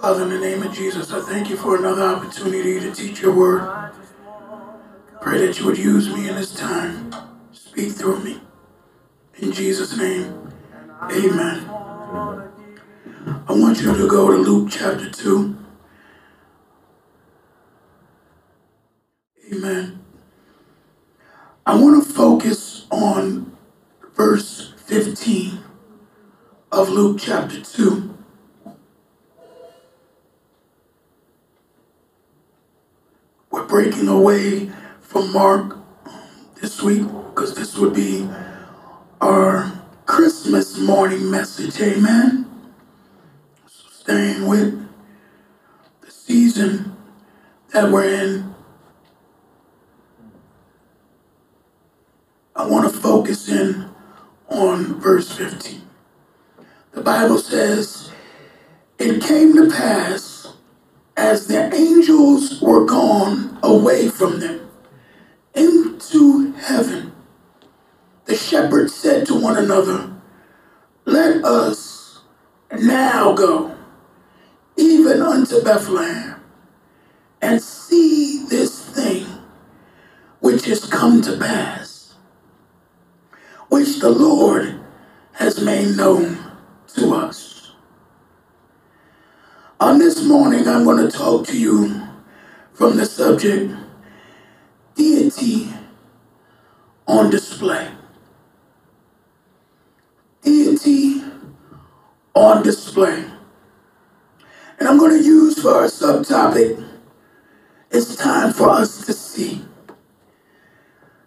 Father, in the name of Jesus, I thank you for another opportunity to teach your word. Pray that you would use me in this time. Speak through me. In Jesus' name, amen. I want you to go to Luke chapter 2. Amen. I want to focus on verse 15 of Luke chapter 2. Breaking away from Mark um, this week because this would be our Christmas morning message. Amen. So staying with the season that we're in. I want to focus in on verse 15. The Bible says, It came to pass as the angels were gone away from them into heaven, the shepherds said to one another, Let us now go, even unto Bethlehem, and see this thing which is come to pass, which the Lord has made known to us. On this morning, I'm going to talk to you from the subject deity on display. Deity on display. And I'm going to use for our subtopic, it's time for us to see.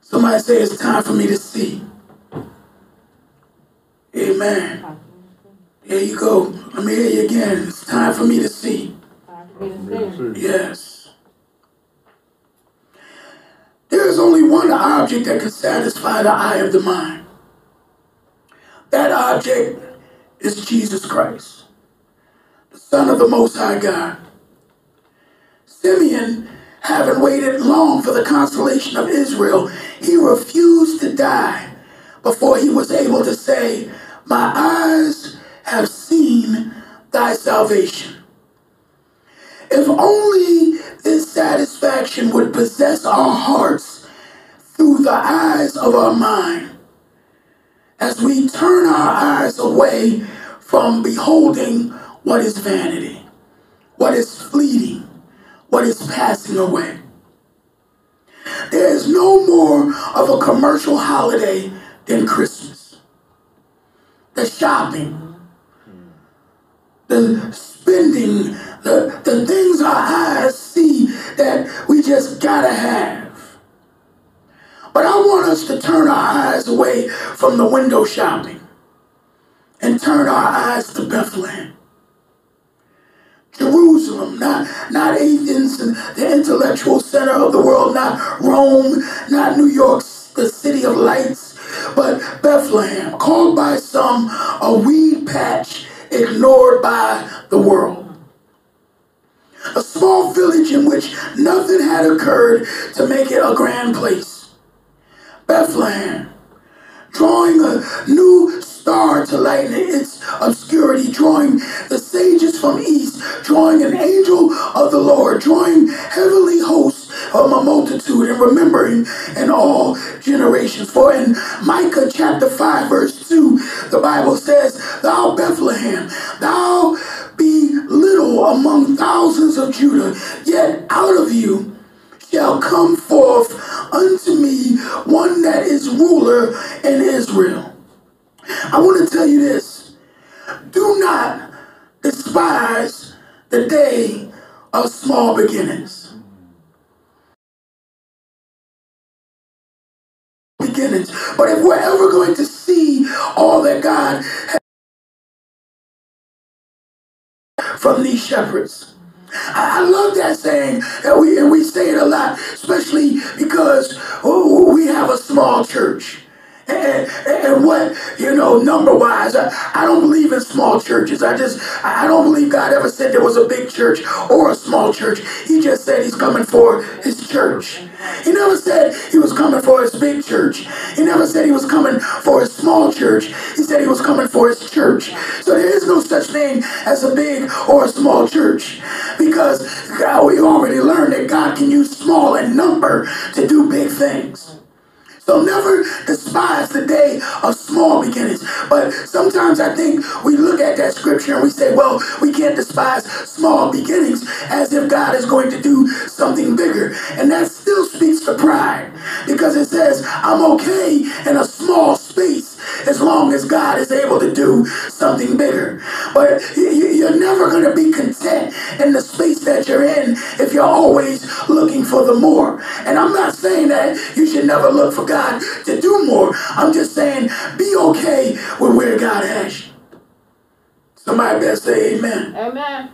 Somebody say it's time for me to see. Amen. There you go. Let me hear you again. It's time for me to see. Yes. There is only one object that can satisfy the eye of the mind. That object is Jesus Christ, the Son of the Most High God. Simeon, having waited long for the consolation of Israel, he refused to die before he was able to say, My eyes have seen thy salvation. If only this satisfaction would possess our hearts through the eyes of our mind as we turn our eyes away from beholding what is vanity, what is fleeting, what is passing away. There is no more of a commercial holiday than Christmas. The shopping, the spending, the, the things our eyes see that we just gotta have. But I want us to turn our eyes away from the window shopping and turn our eyes to Bethlehem. Jerusalem, not, not Athens, the intellectual center of the world, not Rome, not New York, the city of lights, but Bethlehem, called by some a weed patch ignored by the world. A small village in which nothing had occurred to make it a grand place. Bethlehem, drawing a new star to lighten its obscurity, drawing the sages from east, drawing an angel of the Lord, drawing heavenly hosts of a multitude, and remembering in all generations. For in Micah chapter 5, verse 2, the Bible says, Thou Bethlehem, thou be little among thousands of Judah, yet out of you shall come forth unto me one that is ruler in Israel. I want to tell you this. Do not despise the day of small beginnings. But if we're ever going to see all that God has from these shepherds, I love that saying, and we, and we say it a lot, especially because oh, we have a small church. And, and what, you know, number wise. I, I don't believe in small churches. I just, I don't believe God ever said there was a big church or a small church. He just said he's coming for his church. He never said he was coming for his big church. He never said he was coming for his small church. He said he was coming for his church. So there is no such thing as a big or a small church because God, we already learned that God can use small in number to do big things. So never despise the day of small beginnings. But sometimes I think we look at that scripture and we say, well, we can't despise small beginnings as if God is going to do something bigger. And that still speaks to pride because it says, I'm okay in a small space as long as God is able to do something bigger. But you're never going to be content in the space that you're in if you're always looking for the more. And I'm not saying that you should never look for God to do more. I'm just saying be okay with where God has you. Somebody better say amen. Amen.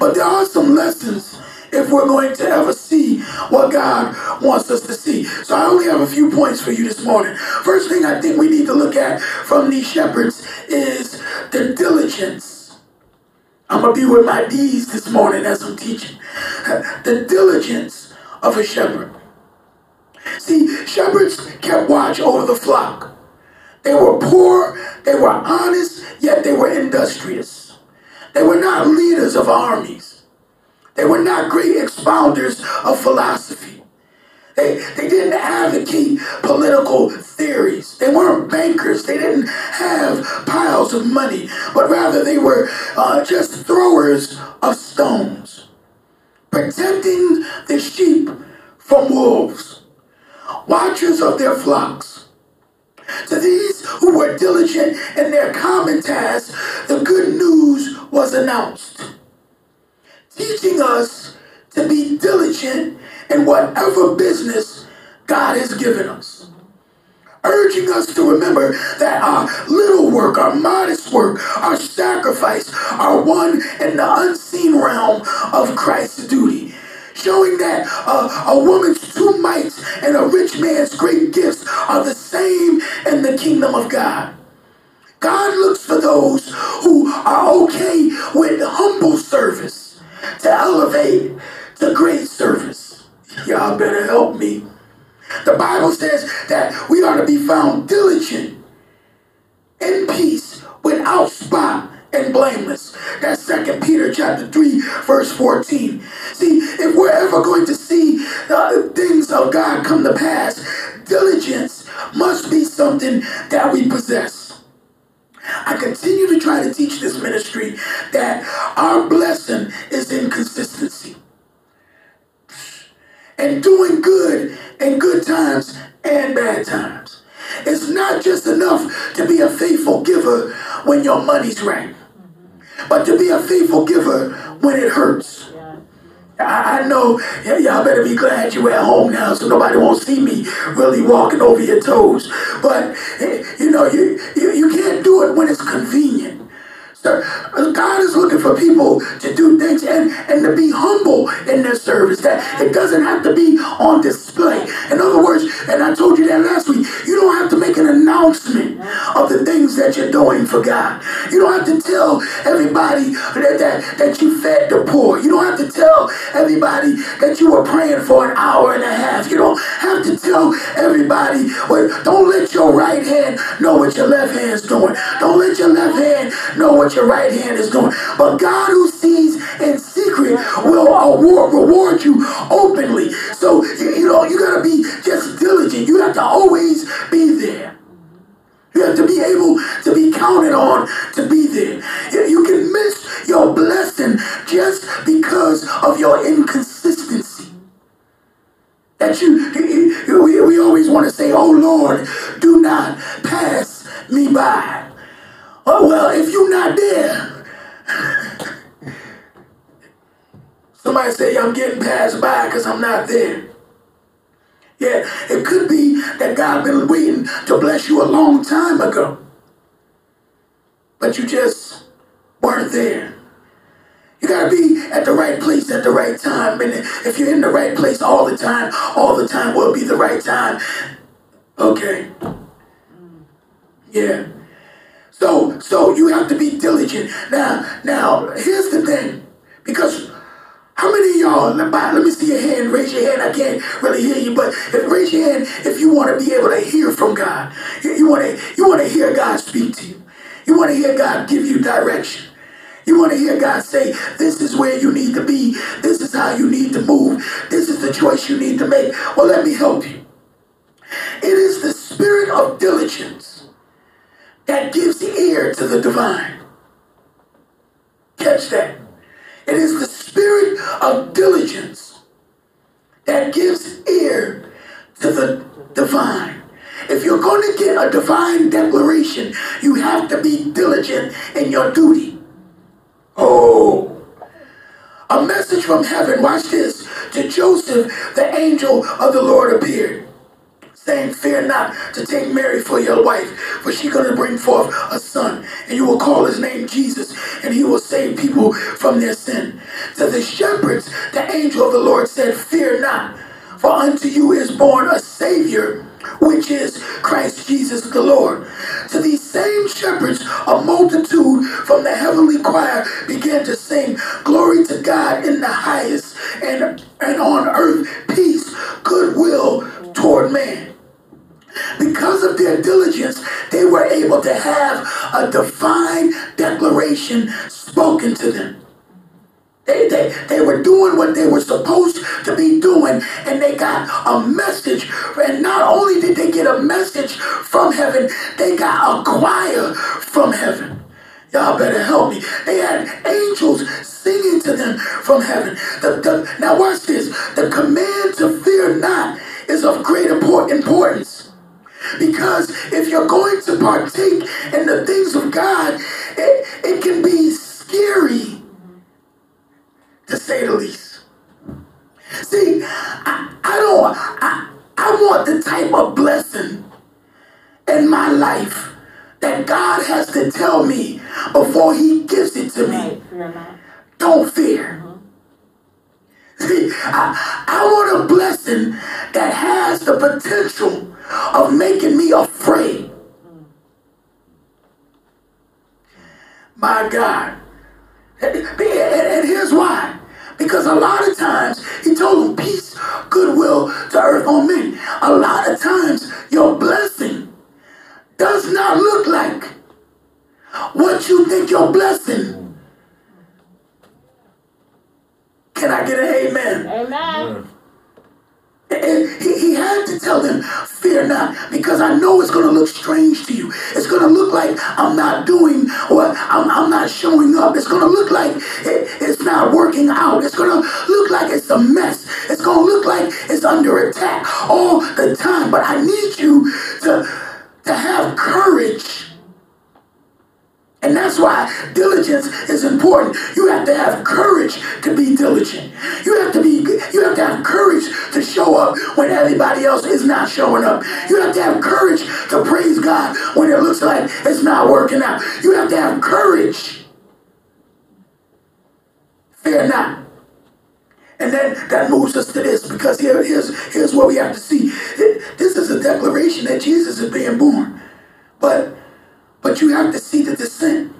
But there are some lessons if we're going to ever see what God wants us to see. So I only have a few points for you this morning. First thing I think we need to look at from these shepherds is the diligence. I'm going to be with my D's this morning as I'm teaching. The diligence of a shepherd. See, shepherds kept watch over the flock. They were poor, they were honest, yet they were industrious. They were not leaders of armies. They were not great expounders of philosophy. They, they didn't advocate political theories. They weren't bankers. They didn't have piles of money, but rather they were uh, just throwers of stones, protecting the sheep from wolves, watchers of their flocks. To these who were diligent in their common task, the good news was announced teaching us to be diligent in whatever business God has given us. Urging us to remember that our little work, our modest work, our sacrifice are one in the unseen realm of Christ's duty. Showing that uh, a woman's two mites and a rich man's great gifts are the same in the kingdom of God. God looks for those who are okay with humble service to elevate the great service. Y'all better help me. The Bible says that we are to be found diligent in peace without spot and blameless. That's Second Peter chapter 3, verse 14. See, if we're ever going to see the things of God come to pass, diligence must be something that we possess. I continue to try to teach this ministry that our blessing is in consistency. And doing good in good times and bad times. It's not just enough to be a faithful giver when your money's right, but to be a faithful giver when it hurts. I, know y'all better be glad you're at home now so nobody won't see me really walking over your toes. But, eh, you know, you, you, you can't do it when it's convenient. Sir God is looking for people to do things and, and to be humble in their service. That it doesn't have to be on display. In other words, and I told you that last week, you don't have to make an announcement of the things that you're doing for God. You don't have to tell everybody that, that, that you fed the poor. You don't have to tell everybody that you were praying for an hour and a half. You don't have to tell everybody, well, don't let your right hand know what your left hand's doing. Don't let your left hand know what your right hand is doing. But God who sees in secret will award, reward you openly. So, you know, you got to be just diligent. You have to always be there. You have to be able to be counted on to be there. You can miss your blessing just because of your inconsistency. That you, we, we always want to say, oh Lord, do not pass me by. Oh, well, if you're not there, somebody say, I'm getting passed by because I'm not there. Yeah, it could be that God been waiting to bless you a long time ago. But you just weren't there. You gotta be at the right place at the right time. And if you're in the right place all the time, all the time will be the right time. Okay. Yeah. So so you have to be diligent. Now now here's the thing, because how many of y'all, let me see your hand, raise your hand. I can't really hear you, but raise your hand if you want to be able to hear from God. You want to you want to hear God speak to you. You want to hear God give you direction. You want to hear God say, this is where you need to be. This is how you need to move. This is the choice you need to make. Well, let me help you. It is the spirit of diligence that gives ear to the divine. Catch that. It is the spirit of diligence that gives ear to the divine. If you're going to get a divine declaration, you have to be diligent in your duty. Oh, a message from heaven, watch this. To Joseph, the angel of the Lord appeared, saying, Fear not to take Mary for your wife, for she's going to bring forth a son, and you will call his name Jesus, and he will save people from their sin. To the shepherds, the angel of the Lord said, Fear not, for unto you is born a Savior which is Christ Jesus the Lord. To these same shepherds, a multitude from the heavenly choir began to sing, Glory to God in the highest, and, and on earth peace, goodwill toward man. Because of their diligence, they were able to have a divine declaration spoken to them. They, they, they were doing what they were supposed to be doing, and they got a message. And not only did they get a message from heaven, they got a choir from heaven. Y'all better help me. They had angels singing to them from heaven. The, the, now, watch this. The command to fear not is of great importance. Because if you're going to partake in the things of God, it, it can be scary to say the least. See, I, I don't, I, I want the type of blessing in my life that God has to tell me before he gives it to me. Don't fear. Mm-hmm. See, I, I want a blessing that has the potential of making me afraid. My God. And, and here's why. Because a lot of times he told them peace, goodwill to earth on men. A lot of times your blessing does not look like what you think your blessing. Can I get an amen? Amen. And he, he had to tell them, fear not, because I know it's going to look strange to you. It's going to look like I'm not doing what I'm, I'm not showing up. It's going to look like it, it's not working out. It's going to look like it's a mess. It's going to look like it's under attack all the time. But I need you to, to have courage and that's why diligence is important. You have to have courage to be diligent. You have to be you have to have courage to show up when everybody else is not showing up. You have to have courage to praise God when it looks like it's not working out. You have to have courage. Fear not. And then that moves us to this because here, here's, here's what we have to see. This is a declaration that Jesus is being born. But but you have to see the descent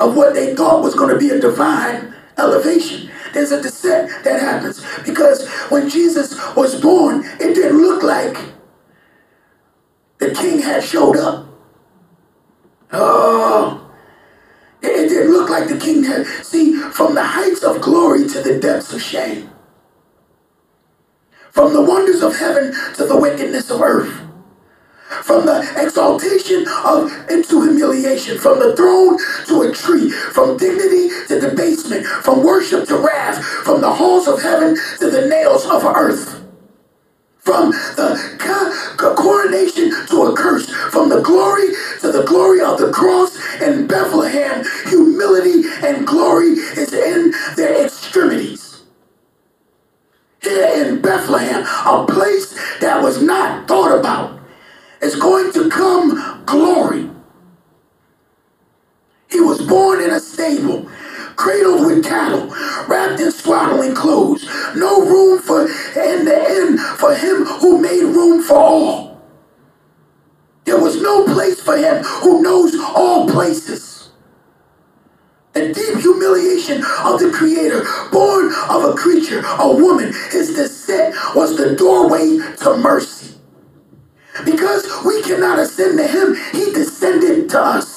of what they thought was going to be a divine elevation. There's a descent that happens because when Jesus was born, it didn't look like the king had showed up. Oh, it didn't look like the king had. See, from the heights of glory to the depths of shame, from the wonders of heaven to the wickedness of earth from the exaltation of into humiliation, from the throne to a tree, from dignity to debasement, from worship to wrath, from the halls of heaven to the nails of earth. From the coronation to a curse, from the glory to the glory of the cross in Bethlehem, humility and glory is in their extremities. Here in Bethlehem, a place that was not thought about is going to come glory. He was born in a stable, cradled with cattle, wrapped in swaddling clothes. No room for in the end for him who made room for all. There was no place for him who knows all places. The deep humiliation of the Creator, born of a creature, a woman, his descent was the doorway to mercy. Because we cannot ascend to him, he descended to us.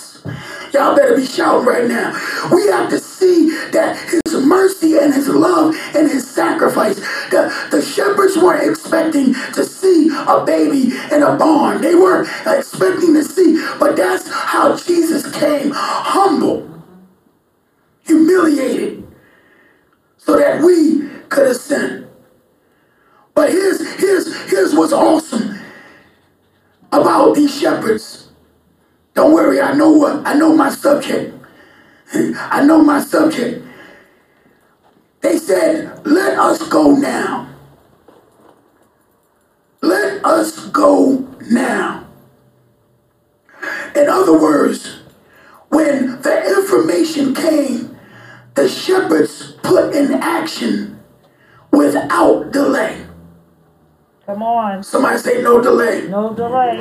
Y'all better be shouting right now. We have to see that his mercy and his love and his sacrifice. The, the shepherds weren't expecting to see a baby in a barn. They weren't expecting to see, but that's how Jesus came humble, humiliated, so that we could ascend. But here's, here's, here's what's awesome about these shepherds. Don't worry, I know what I know my subject. I know my subject. They said, let us go now. Let us go now. In other words, when the information came, the shepherds put in action without delay. Come on. Somebody say no delay. No delay.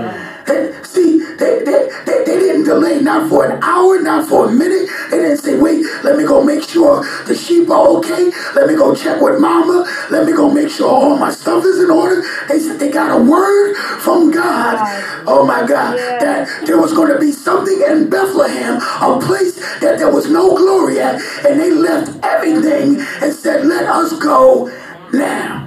Hey, see, they, they, they, they didn't delay not for an hour, not for a minute. They didn't say, wait, let me go make sure the sheep are okay. Let me go check with mama. Let me go make sure all my stuff is in order. They said they got a word from God. Oh my God. Yeah. That there was going to be something in Bethlehem, a place that there was no glory at. And they left everything and said, let us go now.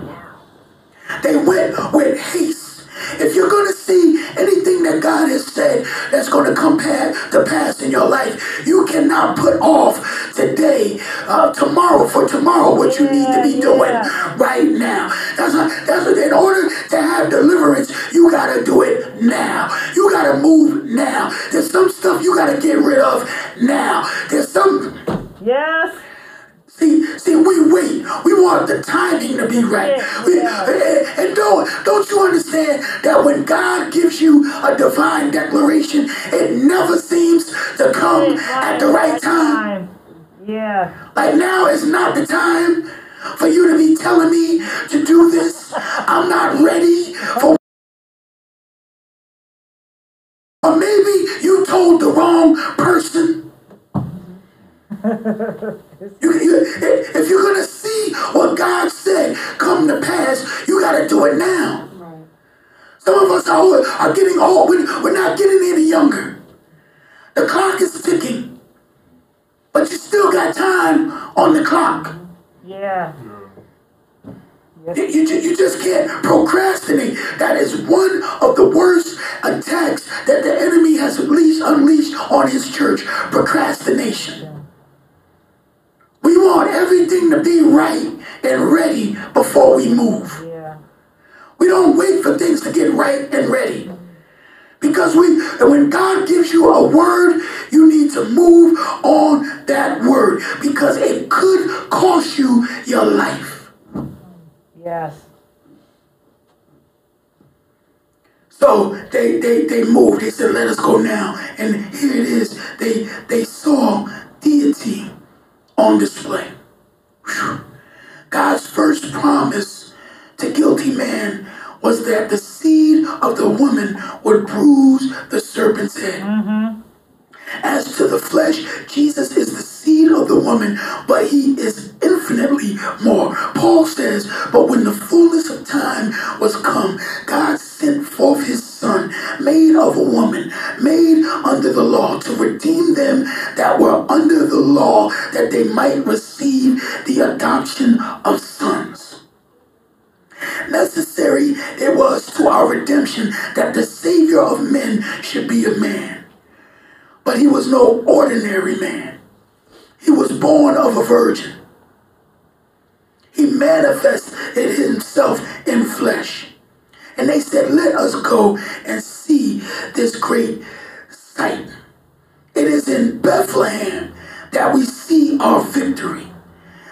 They went with haste. If you're going to see anything that God has said that's going to come past, to pass in your life, you cannot put off today, uh, tomorrow for tomorrow what you need to be Yeah, doing right now. That's what, that's what, in order to have deliverance, you got to do it now. You got to move now. There's some stuff you got to get rid of now. There's some Yes. See, see, we wait. We want the timing to be right. Yeah, We- yeah. and, and don't don't you understand that when God gives you a divine declaration, it never seems to come at the right time. Yeah. Like now is not the time for you to be telling me to do this. I'm not ready for. Or maybe you told the wrong person. You, you, if you're gonna see what God said come to pass, you gotta do it now. Some of us are, are getting old. We're, we're not getting any younger. The clock is ticking, but you still got time on the clock. Yeah. You, you, you just can't procrastinate. That is one of the worst attacks that the enemy has unleashed, unleashed on his church. Procrastination. We want everything to be right and ready before we move. Yeah. We don't wait for things to get right and ready. Because we, when God gives you a word, you need to move on that word because it could cost you your life. Yes. So they, they, they moved. They said, let us go now. And here it is. They, they saw deity on display. Whew. God's first promise to guilty man was that the seed of the woman would bruise the serpent's head. Mm-hmm. As to the flesh, Jesus is the seed of the woman, but he is infinitely more. Paul says, But when the fullness of time was come, God sent forth his son, made of a woman, made under the law, to redeem them that were under the law, that they might receive the adoption of sons necessary it was to our redemption that the Savior of men should be a man. But he was no ordinary man. He was born of a virgin. He manifested himself in flesh. And they said, Let us go and see this great sight. It is in Bethlehem that we see our victory.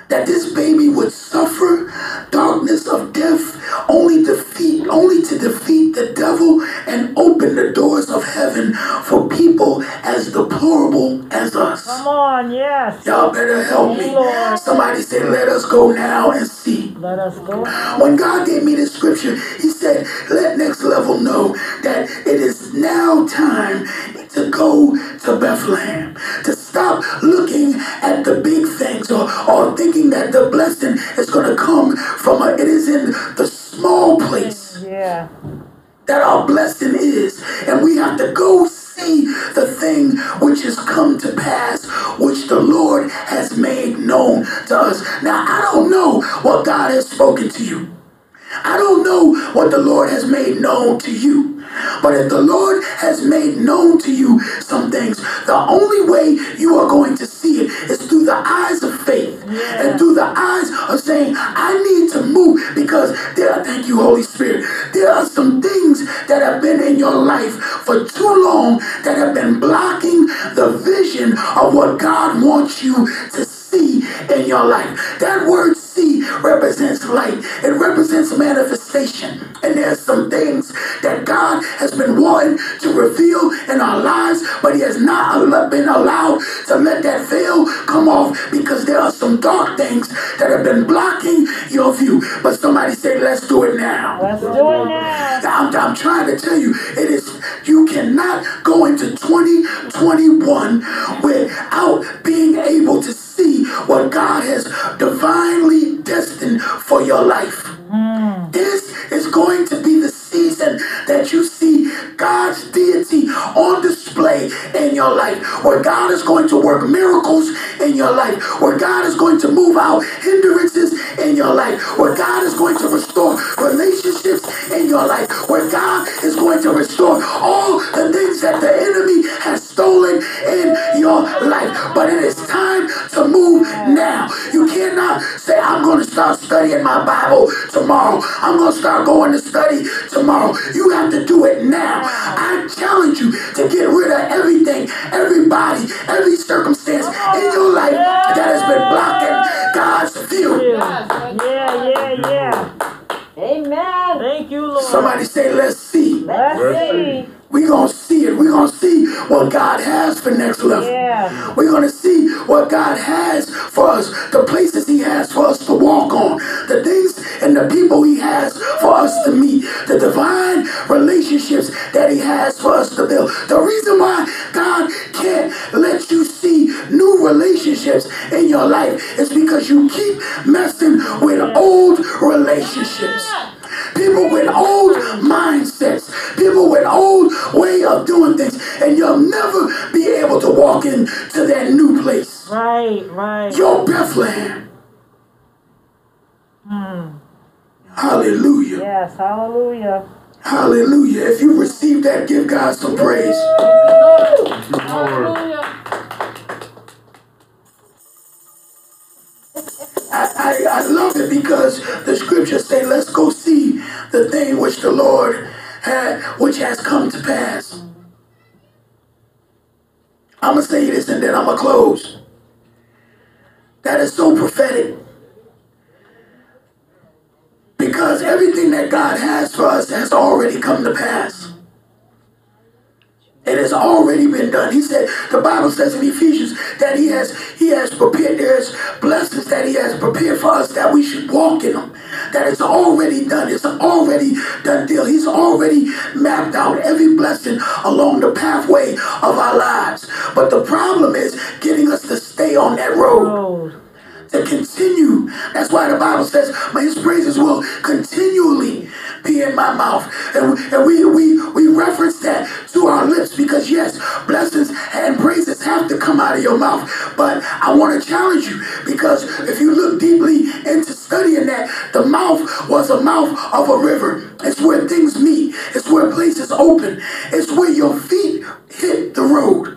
That this baby would suffer darkness of death, only defeat, only to defeat the devil and open the doors of heaven for people as deplorable as us. Come on. Yes. Y'all better help me. Lord. Somebody say, let us go now and see. Let us go. When God gave me this scripture, He said, Let next level know that it is now time to go to Bethlehem, to stop looking at the big things or, or thinking that the blessing is going to come from a, it is in the small place Yeah. that our blessing is. And we have to go see the thing which has come to pass, which the Lord has made known to us. Now, I don't know what God has spoken to you. I don't know what the Lord has made known to you. But if the Lord has made known to you some things, the only way you are going to see it is through the eyes of faith Yeah. and through the eyes of saying, I have been blocking the vision of what God wants you to see in your life. That word see represents light. It represents manifestation. And there's some things that God has been wanting to reveal in our lives, but He has not been allowed to let that veil come off because there are some dark things that have been blocking your view. But somebody said, let's do it now. Let's do it now. I'm, I'm trying to tell you, your life, where God is going to work miracles in your life, where God is going to move out hindrances in your life, where God is going to restore relationships in your life, where God is going to restore all the things that the enemy has stolen in your life. But it is time to move now. You cannot say, I'm going to start studying my Bible tomorrow. I'm going to start going to study tomorrow. You have to do it now. I challenge you to get rid of everything, everybody, every circumstance Yeah. We're going to see what God has for us, the places He has for us to walk on, the things and the people He has for us to meet, the divine relationships that He has for us to build. The reason why God can't let you see new relationships in your life is because you keep messing with old relationships. People with old mindsets, people with old way of doing things, and you'll never be able to walk into that new place. Right, right. Your Bethlehem. Hmm. Hallelujah. Yes, hallelujah. Hallelujah. If you receive that, give God some praise. Hallelujah. I, I, I love it because the scriptures say, let's go see the thing which the Lord had, which has come to pass. I'm going to say this and then I'm going to close. That is so prophetic. Because everything that God has for us has already come to pass. It has already been done. He said, the Bible says in Ephesians that He has He has prepared, there's blessings that He has prepared for us that we should walk in them. That it's already done. It's already done deal. He's already mapped out every blessing along the pathway of our lives. But the problem is getting us to stay on that road. To continue. That's why the Bible says, "My His praises will continually be in my mouth." And, and we, we, we reference that to our lips because, yes, blessings and praises have to come out of your mouth. But I want to challenge you because if you look deeply into studying that, the mouth was a mouth of a river. It's where things meet, it's where places open, it's where your feet hit the road.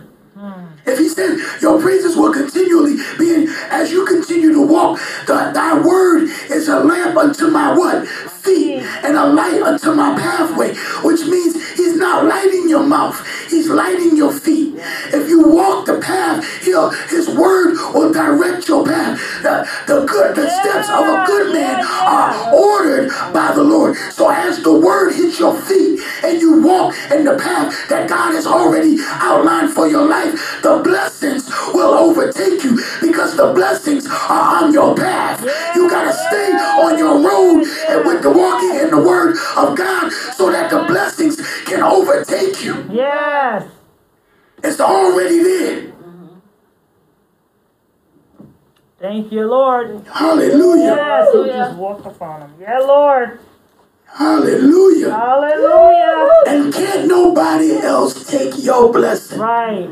If he said your praises will continually be in, as you continue to walk, the, thy word is a lamp unto my what? Feet and a light unto my pathway. Which means he's not lighting your mouth, He's lighting your feet. If you walk the path, he'll, His word will direct your path. The, the good, the steps of a good man are ordered by the Lord. So as the word hits your feet and you walk in the path that God has already outlined for your life, the blessings will overtake you because the blessings are on your path. You got to stay on your road and with the walking in the word of God so that the make you. Yes. It's already there. Thank you, Lord. Hallelujah. Yes, we just walked upon him. Yeah, Lord. Hallelujah. Hallelujah. And can't nobody else take your blessing. Right.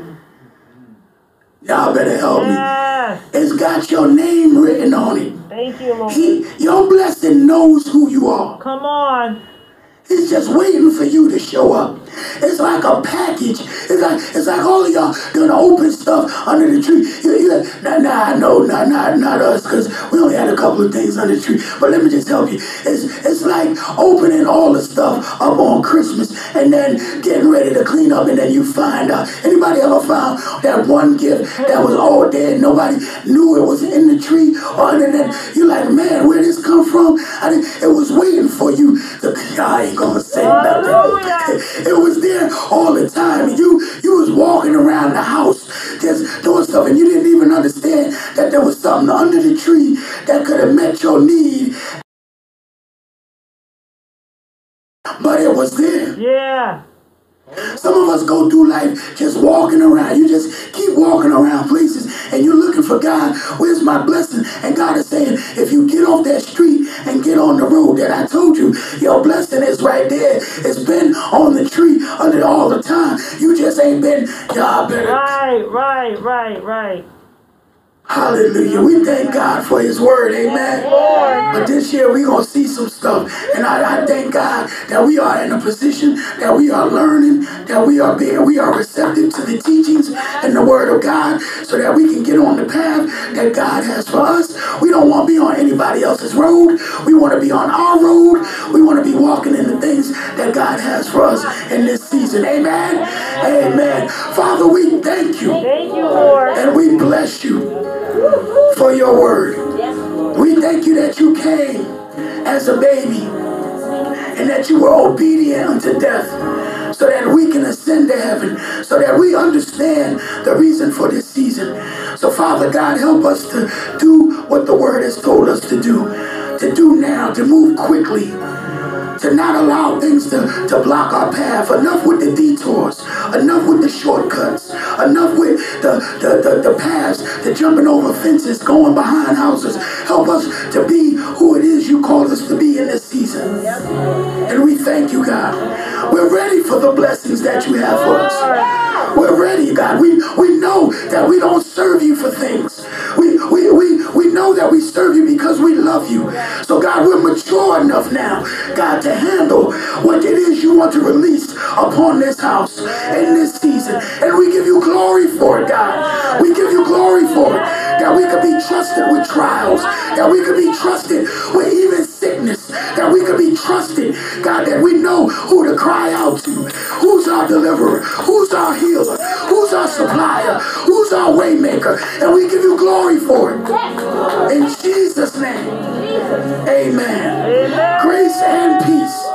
Y'all better help yes. me. It's got your name written on it. Thank you, Lord. He, your blessing knows who you are. Come on. He's just waiting for you to show up. It's like a package. It's like it's like all of y'all gonna open stuff under the tree. You, you like, nah, nah, no, nah, nah, not us, because we only had a couple of things under the tree. But let me just help you. It's it's like opening all the stuff up on Christmas and then getting ready to clean up, and then you find out. Anybody ever found that one gift that was all dead? Nobody knew it was in the tree, or and then you like, man, where did this come from? I didn't, it was waiting for you. The, I ain't gonna say nothing. Hallelujah. It was there all the time. You you was walking around the house just doing stuff, and you didn't even understand that there was something under the tree that could have met your need. But it was there. Yeah. Some of us go through life just walking around. You just keep walking around places and you're looking for God. Where's my blessing? And God is saying, if you get off that street and get on the road that I told you, your blessing is right there. It's been on the tree under all the time. You just ain't been, y'all better. Right, right, right, right. Hallelujah. We thank God for his word. Amen. But this year we're going to see some stuff. And I, I thank God that we are in a position that we are learning, that we are being, we are receptive to the teachings and the word of God so that we can get on the path that God has for us. We don't want to be on anybody else's road. We want to be on our road. We want to be walking in the things that God has for us in this season. Amen. Amen. Father, we thank you Thank you, Lord. and we bless you for your word. We thank you that you came as a baby and that you were obedient unto death so that we can ascend to heaven, so that we understand the reason for this season. So, Father God, help us to do what the word has told us to do, to do now, to move quickly, to not allow things to, to block our path. Enough with the detours, enough with the shortcuts, enough with the, the, the, the paths, jumping over fences, going behind houses. Help us to be who it is you called us to be in this season. And we thank you, God. We're ready for the blessings that you have for us. We're ready, God. We we know that we don't serve you for things. We we we, we know that we serve you because we love you. So God, we're mature enough now, God, to handle what it is you want to release upon this house in this season. And we give you glory for it, God. We give you glory for it. That we could be trusted with trials. That we could be trusted with even sickness. That we could be trusted, God, that we know who to cry out to. Who's our deliverer? Who's our healer? Who's our supplier? Who's our waymaker? And we give you glory for it. In Jesus' name, amen. Amen.